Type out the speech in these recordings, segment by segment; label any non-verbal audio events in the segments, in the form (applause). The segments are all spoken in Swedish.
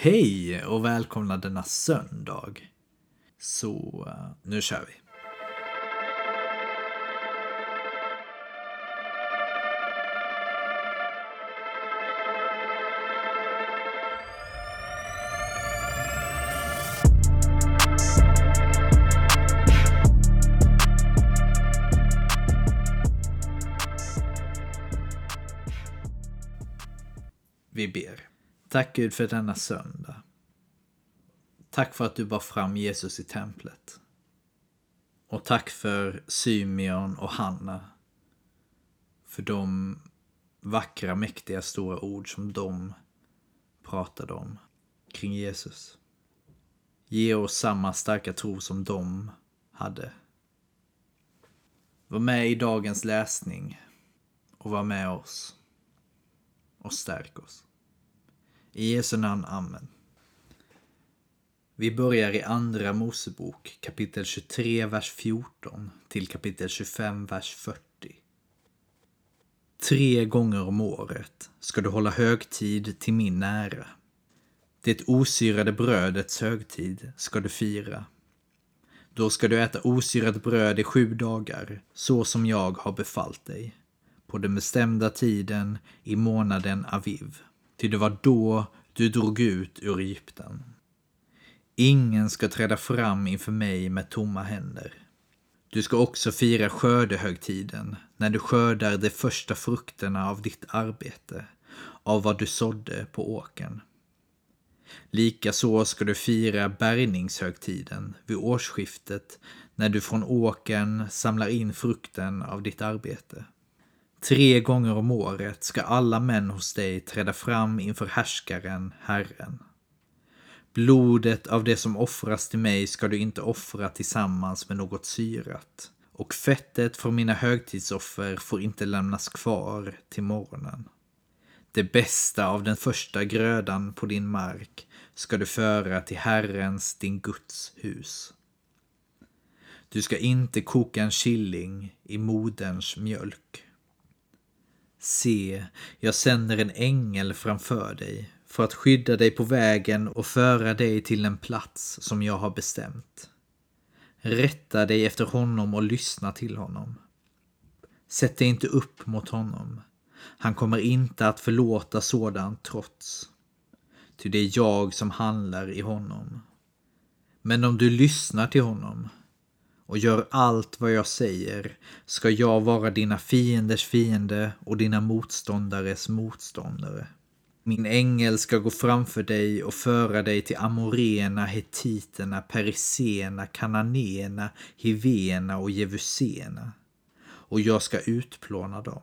Hej och välkomna denna söndag. Så eh, nu kör. Vi Tack Gud för denna söndag. Tack för att du bar fram Jesus i templet. Och tack för Symeon och Hanna. För de vackra, mäktiga, stora ord som de pratade om kring Jesus. Ge oss samma starka tro som de hade. Var med i dagens läsning och var med oss och stärk oss. I Jesu namn, Amen. Vi börjar i Andra Mosebok kapitel 23, vers 14 till kapitel 25, vers 40. Tre gånger om året ska du hålla högtid till min ära. Det osyrade brödets högtid ska du fira. Då ska du äta osyrat bröd i sju dagar, så som jag har befallt dig, på den bestämda tiden i månaden Aviv. Ty det var då du drog ut ur Egypten. Ingen ska träda fram inför mig med tomma händer. Du ska också fira skördehögtiden, när du skördar de första frukterna av ditt arbete, av vad du sådde på åken. Likaså ska du fira bärgningshögtiden vid årsskiftet, när du från åken samlar in frukten av ditt arbete. Tre gånger om året ska alla män hos dig träda fram inför härskaren, Herren. Blodet av det som offras till mig ska du inte offra tillsammans med något syrat, och fettet från mina högtidsoffer får inte lämnas kvar till morgonen. Det bästa av den första grödan på din mark ska du föra till Herrens, din Guds hus. Du ska inte koka en killing i moderns mjölk. Se, jag sänder en ängel framför dig för att skydda dig på vägen och föra dig till en plats som jag har bestämt. Rätta dig efter honom och lyssna till honom. Sätt dig inte upp mot honom. Han kommer inte att förlåta sådant trots. Ty det är jag som handlar i honom. Men om du lyssnar till honom och gör allt vad jag säger ska jag vara dina fienders fiende och dina motståndares motståndare. Min ängel ska gå framför dig och föra dig till amorena, hetiterna, perisena, kananéerna, hivena och jevusena. Och jag ska utplåna dem.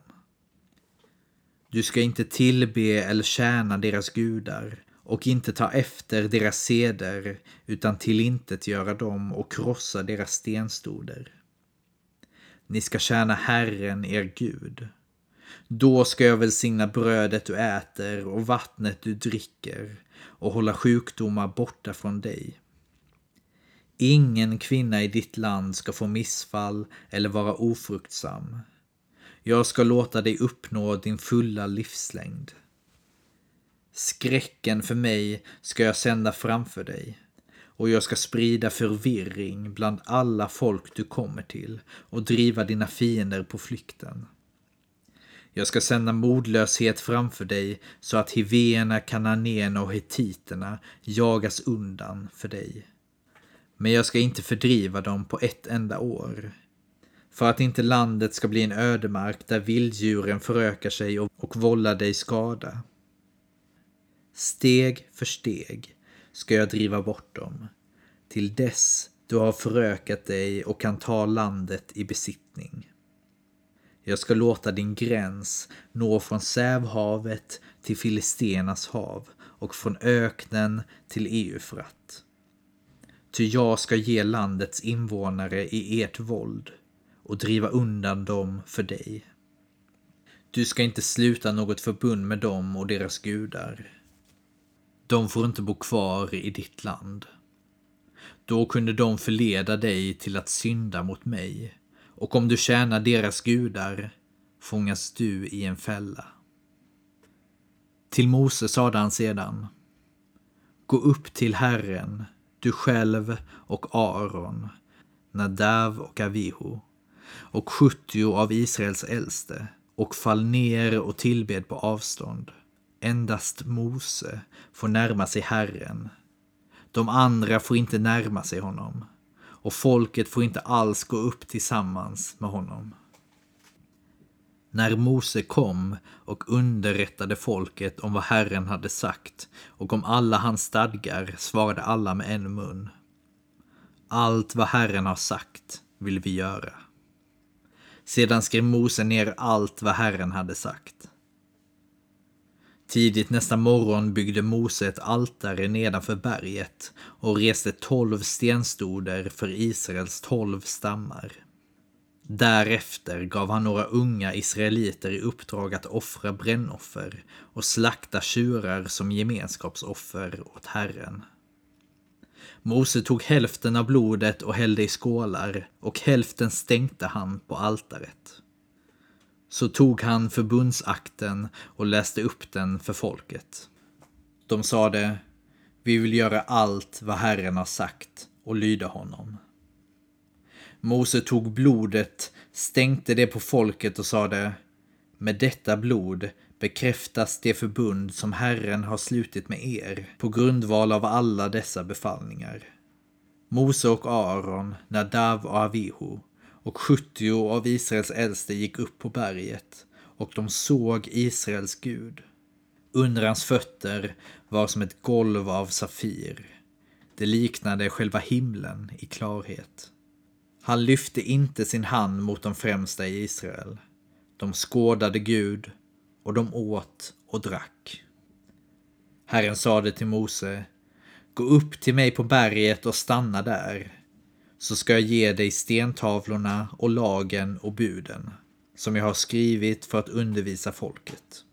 Du ska inte tillbe eller tjäna deras gudar och inte ta efter deras seder utan tillintetgöra dem och krossa deras stenstoder. Ni ska tjäna Herren, er Gud. Då ska jag välsigna brödet du äter och vattnet du dricker och hålla sjukdomar borta från dig. Ingen kvinna i ditt land ska få missfall eller vara ofruktsam. Jag ska låta dig uppnå din fulla livslängd. Skräcken för mig ska jag sända framför dig och jag ska sprida förvirring bland alla folk du kommer till och driva dina fiender på flykten. Jag ska sända modlöshet framför dig så att hivéerna, kananéerna och hetiterna jagas undan för dig. Men jag ska inte fördriva dem på ett enda år. För att inte landet ska bli en ödemark där vilddjuren förökar sig och, och vållar dig skada. Steg för steg ska jag driva bort dem, till dess du har förökat dig och kan ta landet i besittning. Jag ska låta din gräns nå från Sävhavet till Filistenas hav och från öknen till Eufrat. Ty jag ska ge landets invånare i ert våld och driva undan dem för dig. Du ska inte sluta något förbund med dem och deras gudar. De får inte bo kvar i ditt land. Då kunde de förleda dig till att synda mot mig och om du tjänar deras gudar fångas du i en fälla. Till Mose sade han sedan Gå upp till Herren, du själv och Aron, Nadav och Avihu, och sjuttio av Israels äldste, och fall ner och tillbed på avstånd. Endast Mose får närma sig Herren. De andra får inte närma sig honom, och folket får inte alls gå upp tillsammans med honom. När Mose kom och underrättade folket om vad Herren hade sagt och om alla hans stadgar svarade alla med en mun. Allt vad Herren har sagt vill vi göra. Sedan skrev Mose ner allt vad Herren hade sagt. Tidigt nästa morgon byggde Mose ett altare nedanför berget och reste tolv stenstoder för Israels tolv stammar. Därefter gav han några unga israeliter i uppdrag att offra brännoffer och slakta tjurar som gemenskapsoffer åt Herren. Mose tog hälften av blodet och hällde i skålar och hälften stänkte han på altaret. Så tog han förbundsakten och läste upp den för folket. De sade, vi vill göra allt vad Herren har sagt och lyda honom. Mose tog blodet, stänkte det på folket och sade Med detta blod bekräftas det förbund som Herren har slutit med er på grundval av alla dessa befallningar. Mose och Aron, Nadav och Avihu och 70 av Israels äldste gick upp på berget och de såg Israels Gud. Under hans fötter var som ett golv av safir. Det liknade själva himlen i klarhet. Han lyfte inte sin hand mot de främsta i Israel. De skådade Gud och de åt och drack. Herren sade till Mose, gå upp till mig på berget och stanna där, så ska jag ge dig stentavlorna och lagen och buden, som jag har skrivit för att undervisa folket.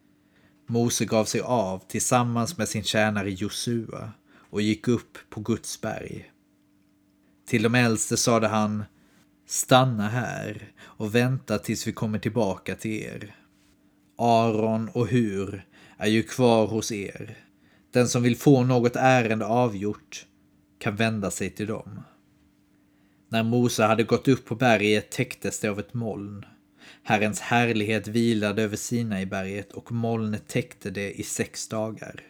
Mose gav sig av tillsammans med sin tjänare Josua och gick upp på Guds berg. Till de äldste sade han, Stanna här och vänta tills vi kommer tillbaka till er. Aron och Hur är ju kvar hos er. Den som vill få något ärende avgjort kan vända sig till dem. När Mose hade gått upp på berget täcktes det av ett moln. Herrens härlighet vilade över Sinaiberget och molnet täckte det i sex dagar.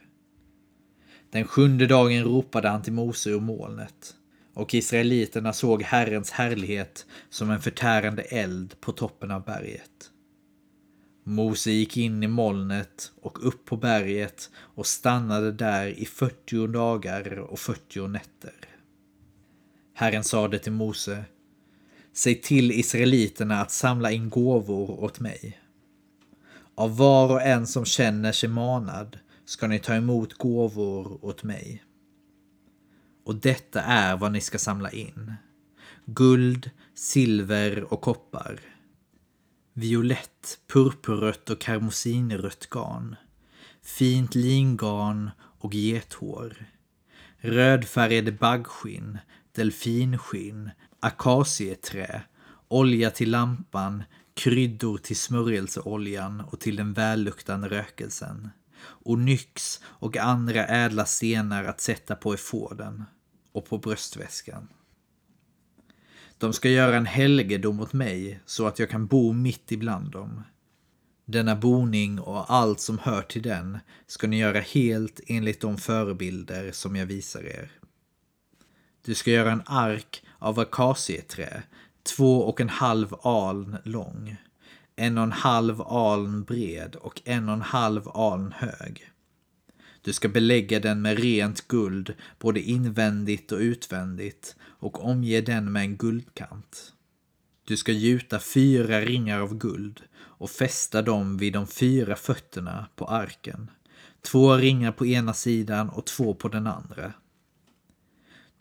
Den sjunde dagen ropade han till Mose ur molnet och israeliterna såg Herrens härlighet som en förtärande eld på toppen av berget. Mose gick in i molnet och upp på berget och stannade där i 40 dagar och 40 nätter. Herren sade till Mose, Säg till israeliterna att samla in gåvor åt mig. Av var och en som känner sig manad ska ni ta emot gåvor åt mig. Och detta är vad ni ska samla in. Guld, silver och koppar. Violett, purpurrött och karmosinrött garn. Fint lingarn och gethår. Rödfärgade baggskinn, delfinskinn, akacieträ, olja till lampan, kryddor till smörjelseoljan och till den välluktande rökelsen onyx och andra ädla stenar att sätta på efoden och på bröstväskan. De ska göra en helgedom åt mig så att jag kan bo mitt ibland dem. Denna boning och allt som hör till den ska ni göra helt enligt de förebilder som jag visar er. Du ska göra en ark av akacieträ, två och en halv aln lång en och en halv aln bred och en och en halv aln hög. Du ska belägga den med rent guld, både invändigt och utvändigt, och omge den med en guldkant. Du ska gjuta fyra ringar av guld och fästa dem vid de fyra fötterna på arken. Två ringar på ena sidan och två på den andra.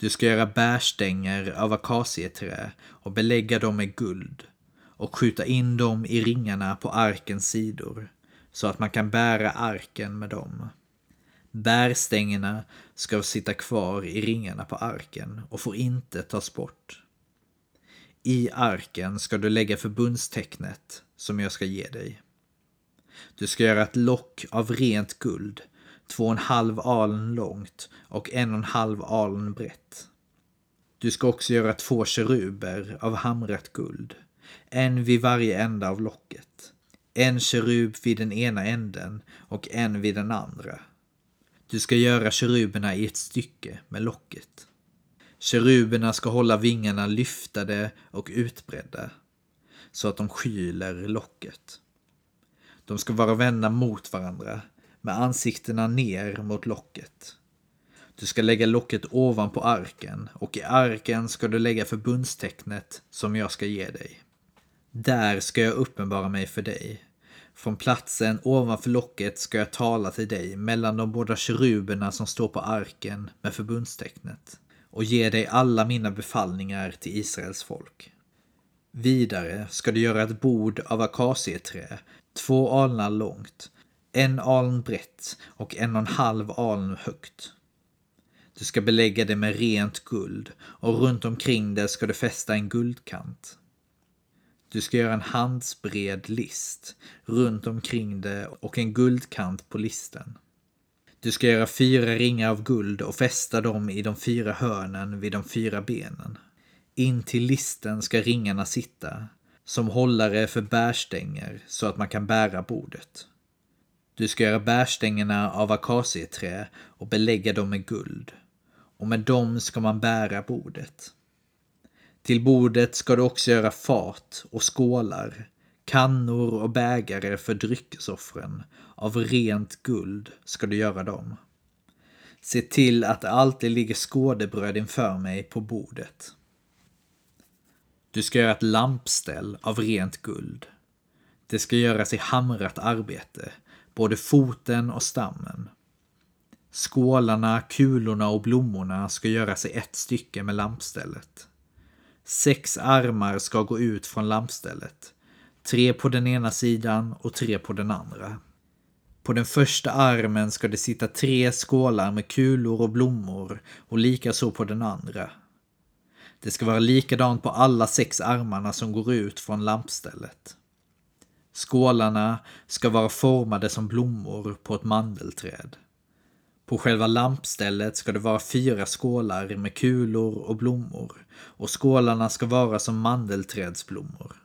Du ska göra bärstänger av akacieträ och belägga dem med guld och skjuta in dem i ringarna på arkens sidor så att man kan bära arken med dem. Bärstängerna ska sitta kvar i ringarna på arken och får inte tas bort. I arken ska du lägga förbundstecknet som jag ska ge dig. Du ska göra ett lock av rent guld, två och en halv alen långt och en och en halv alen brett. Du ska också göra två keruber av hamrat guld, en vid varje ända av locket. En kerub vid den ena änden och en vid den andra. Du ska göra keruberna i ett stycke med locket. Keruberna ska hålla vingarna lyftade och utbredda så att de skyler locket. De ska vara vända mot varandra med ansiktena ner mot locket. Du ska lägga locket ovanpå arken och i arken ska du lägga förbundstecknet som jag ska ge dig. Där ska jag uppenbara mig för dig. Från platsen ovanför locket ska jag tala till dig mellan de båda keruberna som står på arken med förbundstecknet och ge dig alla mina befallningar till Israels folk. Vidare ska du göra ett bord av akacieträ, två alnar långt, en aln brett och en och en halv aln högt. Du ska belägga det med rent guld och runt omkring det ska du fästa en guldkant. Du ska göra en handsbred list runt omkring det och en guldkant på listen. Du ska göra fyra ringar av guld och fästa dem i de fyra hörnen vid de fyra benen. In till listen ska ringarna sitta, som hållare för bärstänger så att man kan bära bordet. Du ska göra bärstängerna av akacieträ och belägga dem med guld. Och med dem ska man bära bordet. Till bordet ska du också göra fat och skålar, kannor och bägare för dryckesoffren. Av rent guld ska du göra dem. Se till att det alltid ligger skådebröd inför mig på bordet. Du ska göra ett lampställ av rent guld. Det ska göras i hamrat arbete, både foten och stammen. Skålarna, kulorna och blommorna ska göras i ett stycke med lampstället. Sex armar ska gå ut från lampstället. Tre på den ena sidan och tre på den andra. På den första armen ska det sitta tre skålar med kulor och blommor och likaså på den andra. Det ska vara likadant på alla sex armarna som går ut från lampstället. Skålarna ska vara formade som blommor på ett mandelträd. På själva lampstället ska det vara fyra skålar med kulor och blommor och skålarna ska vara som mandelträdsblommor.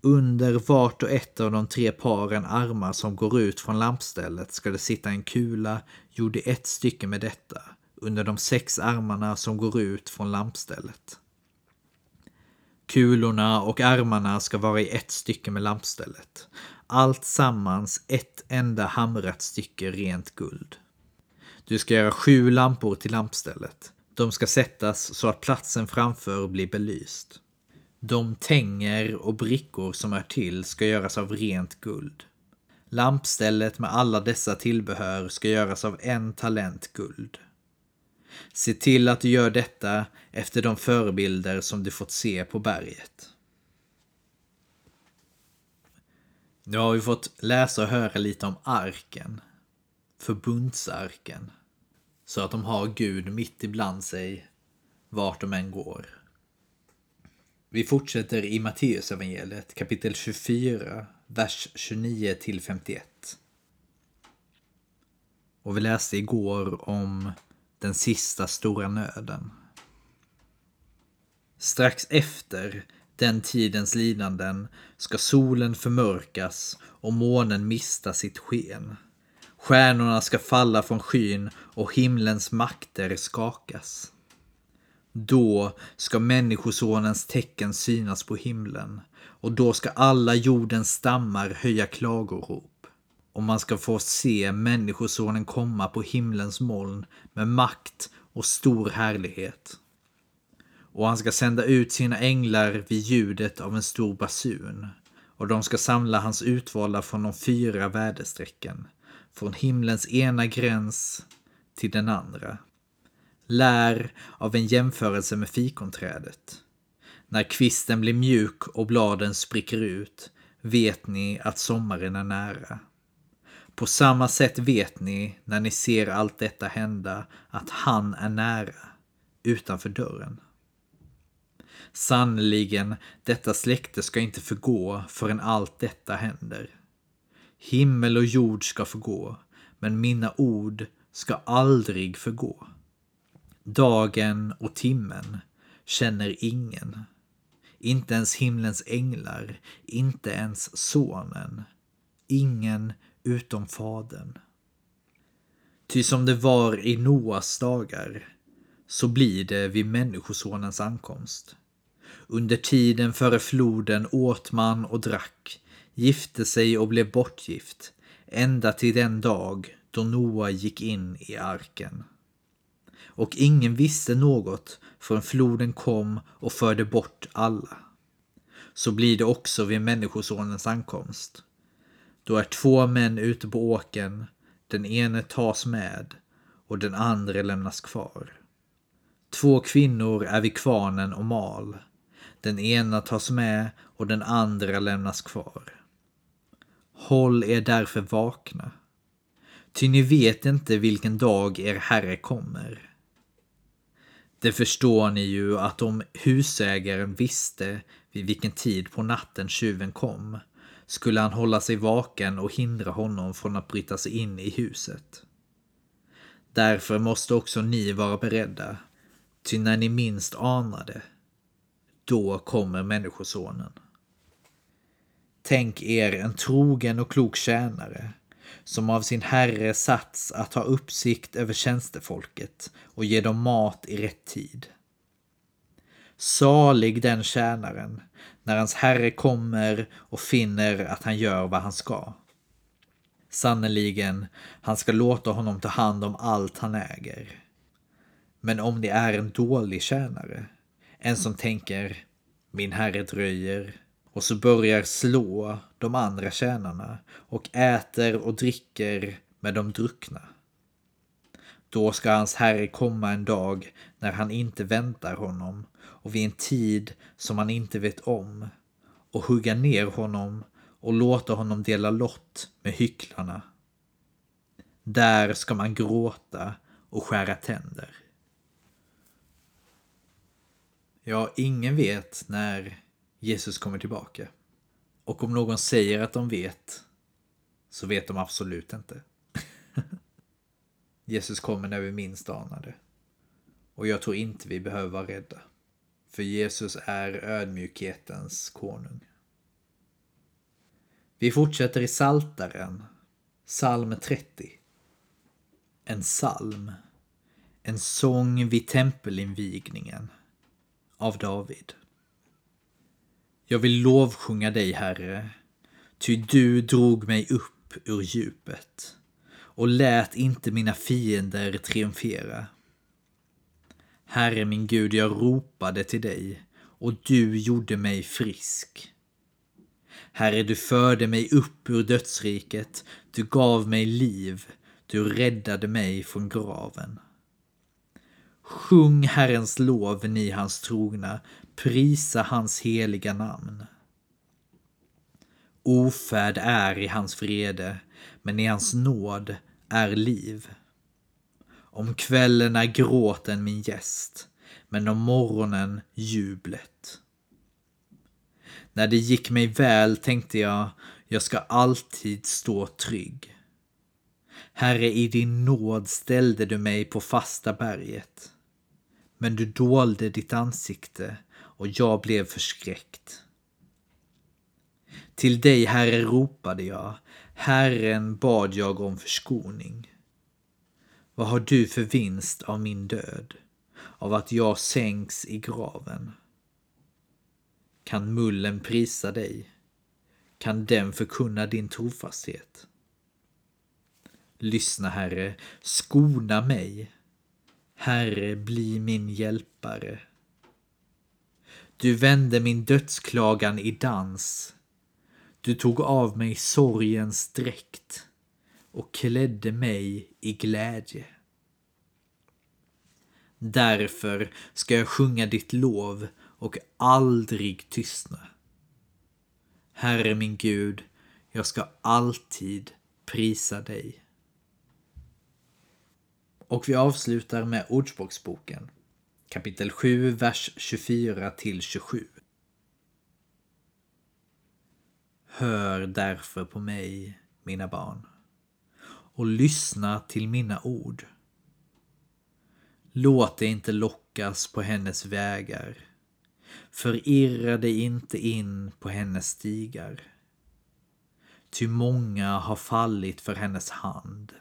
Under vart och ett av de tre paren armar som går ut från lampstället ska det sitta en kula gjord i ett stycke med detta under de sex armarna som går ut från lampstället. Kulorna och armarna ska vara i ett stycke med lampstället. Allt sammans ett enda hamrat stycke rent guld. Du ska göra sju lampor till lampstället. De ska sättas så att platsen framför blir belyst. De tänger och brickor som är till ska göras av rent guld. Lampstället med alla dessa tillbehör ska göras av en talent guld. Se till att du gör detta efter de förebilder som du fått se på berget. Nu har vi fått läsa och höra lite om arken. Förbundsarken. Så att de har Gud mitt ibland sig vart de än går. Vi fortsätter i Matteusevangeliet kapitel 24, vers 29 till 51. Och vi läste igår om den sista stora nöden. Strax efter den tidens lidanden ska solen förmörkas och månen mista sitt sken. Stjärnorna ska falla från skyn och himlens makter skakas. Då ska Människosonens tecken synas på himlen och då ska alla jordens stammar höja klagorop. Och man ska få se Människosonen komma på himlens moln med makt och stor härlighet. Och han ska sända ut sina änglar vid ljudet av en stor basun och de ska samla hans utvalda från de fyra väderstrecken från himlens ena gräns till den andra. Lär av en jämförelse med fikonträdet. När kvisten blir mjuk och bladen spricker ut vet ni att sommaren är nära. På samma sätt vet ni när ni ser allt detta hända att han är nära, utanför dörren. Sannerligen, detta släkte ska inte förgå förrän allt detta händer. Himmel och jord ska förgå, men mina ord ska aldrig förgå. Dagen och timmen känner ingen. Inte ens himlens änglar, inte ens sonen. Ingen utom fadern. Ty som det var i Noas dagar, så blir det vid Människosonens ankomst. Under tiden före floden åt man och drack, gifte sig och blev bortgift, ända till den dag då Noa gick in i arken. Och ingen visste något förrän floden kom och förde bort alla. Så blir det också vid Människosonens ankomst. Då är två män ute på åken, den ene tas med och den andra lämnas kvar. Två kvinnor är vid kvarnen och mal. Den ena tas med och den andra lämnas kvar. Håll er därför vakna. Ty ni vet inte vilken dag er Herre kommer. Det förstår ni ju att om husägaren visste vid vilken tid på natten tjuven kom skulle han hålla sig vaken och hindra honom från att bryta sig in i huset. Därför måste också ni vara beredda, ty när ni minst anar det, då kommer Människosonen. Tänk er en trogen och klok tjänare som av sin herre satts att ha uppsikt över tjänstefolket och ge dem mat i rätt tid. Salig den tjänaren när hans herre kommer och finner att han gör vad han ska. Sannerligen, han ska låta honom ta hand om allt han äger. Men om det är en dålig tjänare, en som tänker min herre dröjer och så börjar slå de andra tjänarna och äter och dricker med de druckna. Då ska hans herre komma en dag när han inte väntar honom och vid en tid som han inte vet om och hugga ner honom och låta honom dela lott med hycklarna. Där ska man gråta och skära tänder. Ja, ingen vet när Jesus kommer tillbaka. Och om någon säger att de vet, så vet de absolut inte. (laughs) Jesus kommer när vi minst anar det. Och jag tror inte vi behöver vara rädda. För Jesus är ödmjukhetens konung. Vi fortsätter i Saltaren, psalm 30. En psalm. En sång vid tempelinvigningen. Av David. Jag vill lovsjunga dig, Herre, ty du drog mig upp ur djupet och lät inte mina fiender triumfera. Herre min Gud, jag ropade till dig och du gjorde mig frisk. Herre, du förde mig upp ur dödsriket, du gav mig liv, du räddade mig från graven. Sjung Herrens lov, ni hans trogna, prisa hans heliga namn. Ofärd är i hans vrede, men i hans nåd är liv. Om kvällen är gråten min gäst, men om morgonen jublet. När det gick mig väl tänkte jag, jag ska alltid stå trygg. Herre, i din nåd ställde du mig på fasta berget. Men du dolde ditt ansikte och jag blev förskräckt. Till dig, Herre, ropade jag. Herren bad jag om förskoning. Vad har du för vinst av min död, av att jag sänks i graven? Kan mullen prisa dig? Kan den förkunna din trofasthet? Lyssna, Herre, skona mig. Herre, bli min hjälpare. Du vände min dödsklagan i dans. Du tog av mig sorgens dräkt och klädde mig i glädje. Därför ska jag sjunga ditt lov och aldrig tystna. Herre min Gud, jag ska alltid prisa dig. Och vi avslutar med Ordspråksboken, kapitel 7, vers 24 till 27. Hör därför på mig, mina barn, och lyssna till mina ord. Låt dig inte lockas på hennes vägar. Förirra dig inte in på hennes stigar. Ty många har fallit för hennes hand.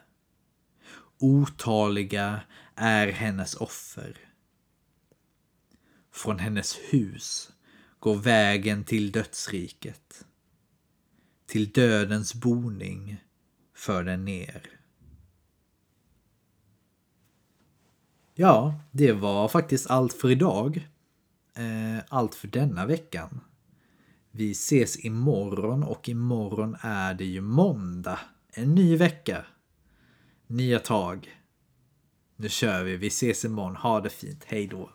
Otaliga är hennes offer. Från hennes hus går vägen till dödsriket. Till dödens boning för den ner. Ja, det var faktiskt allt för idag. Eh, allt för denna veckan. Vi ses imorgon och imorgon är det ju måndag. En ny vecka. Nya tag. Nu kör vi. Vi ses imorgon. Ha det fint. Hej då.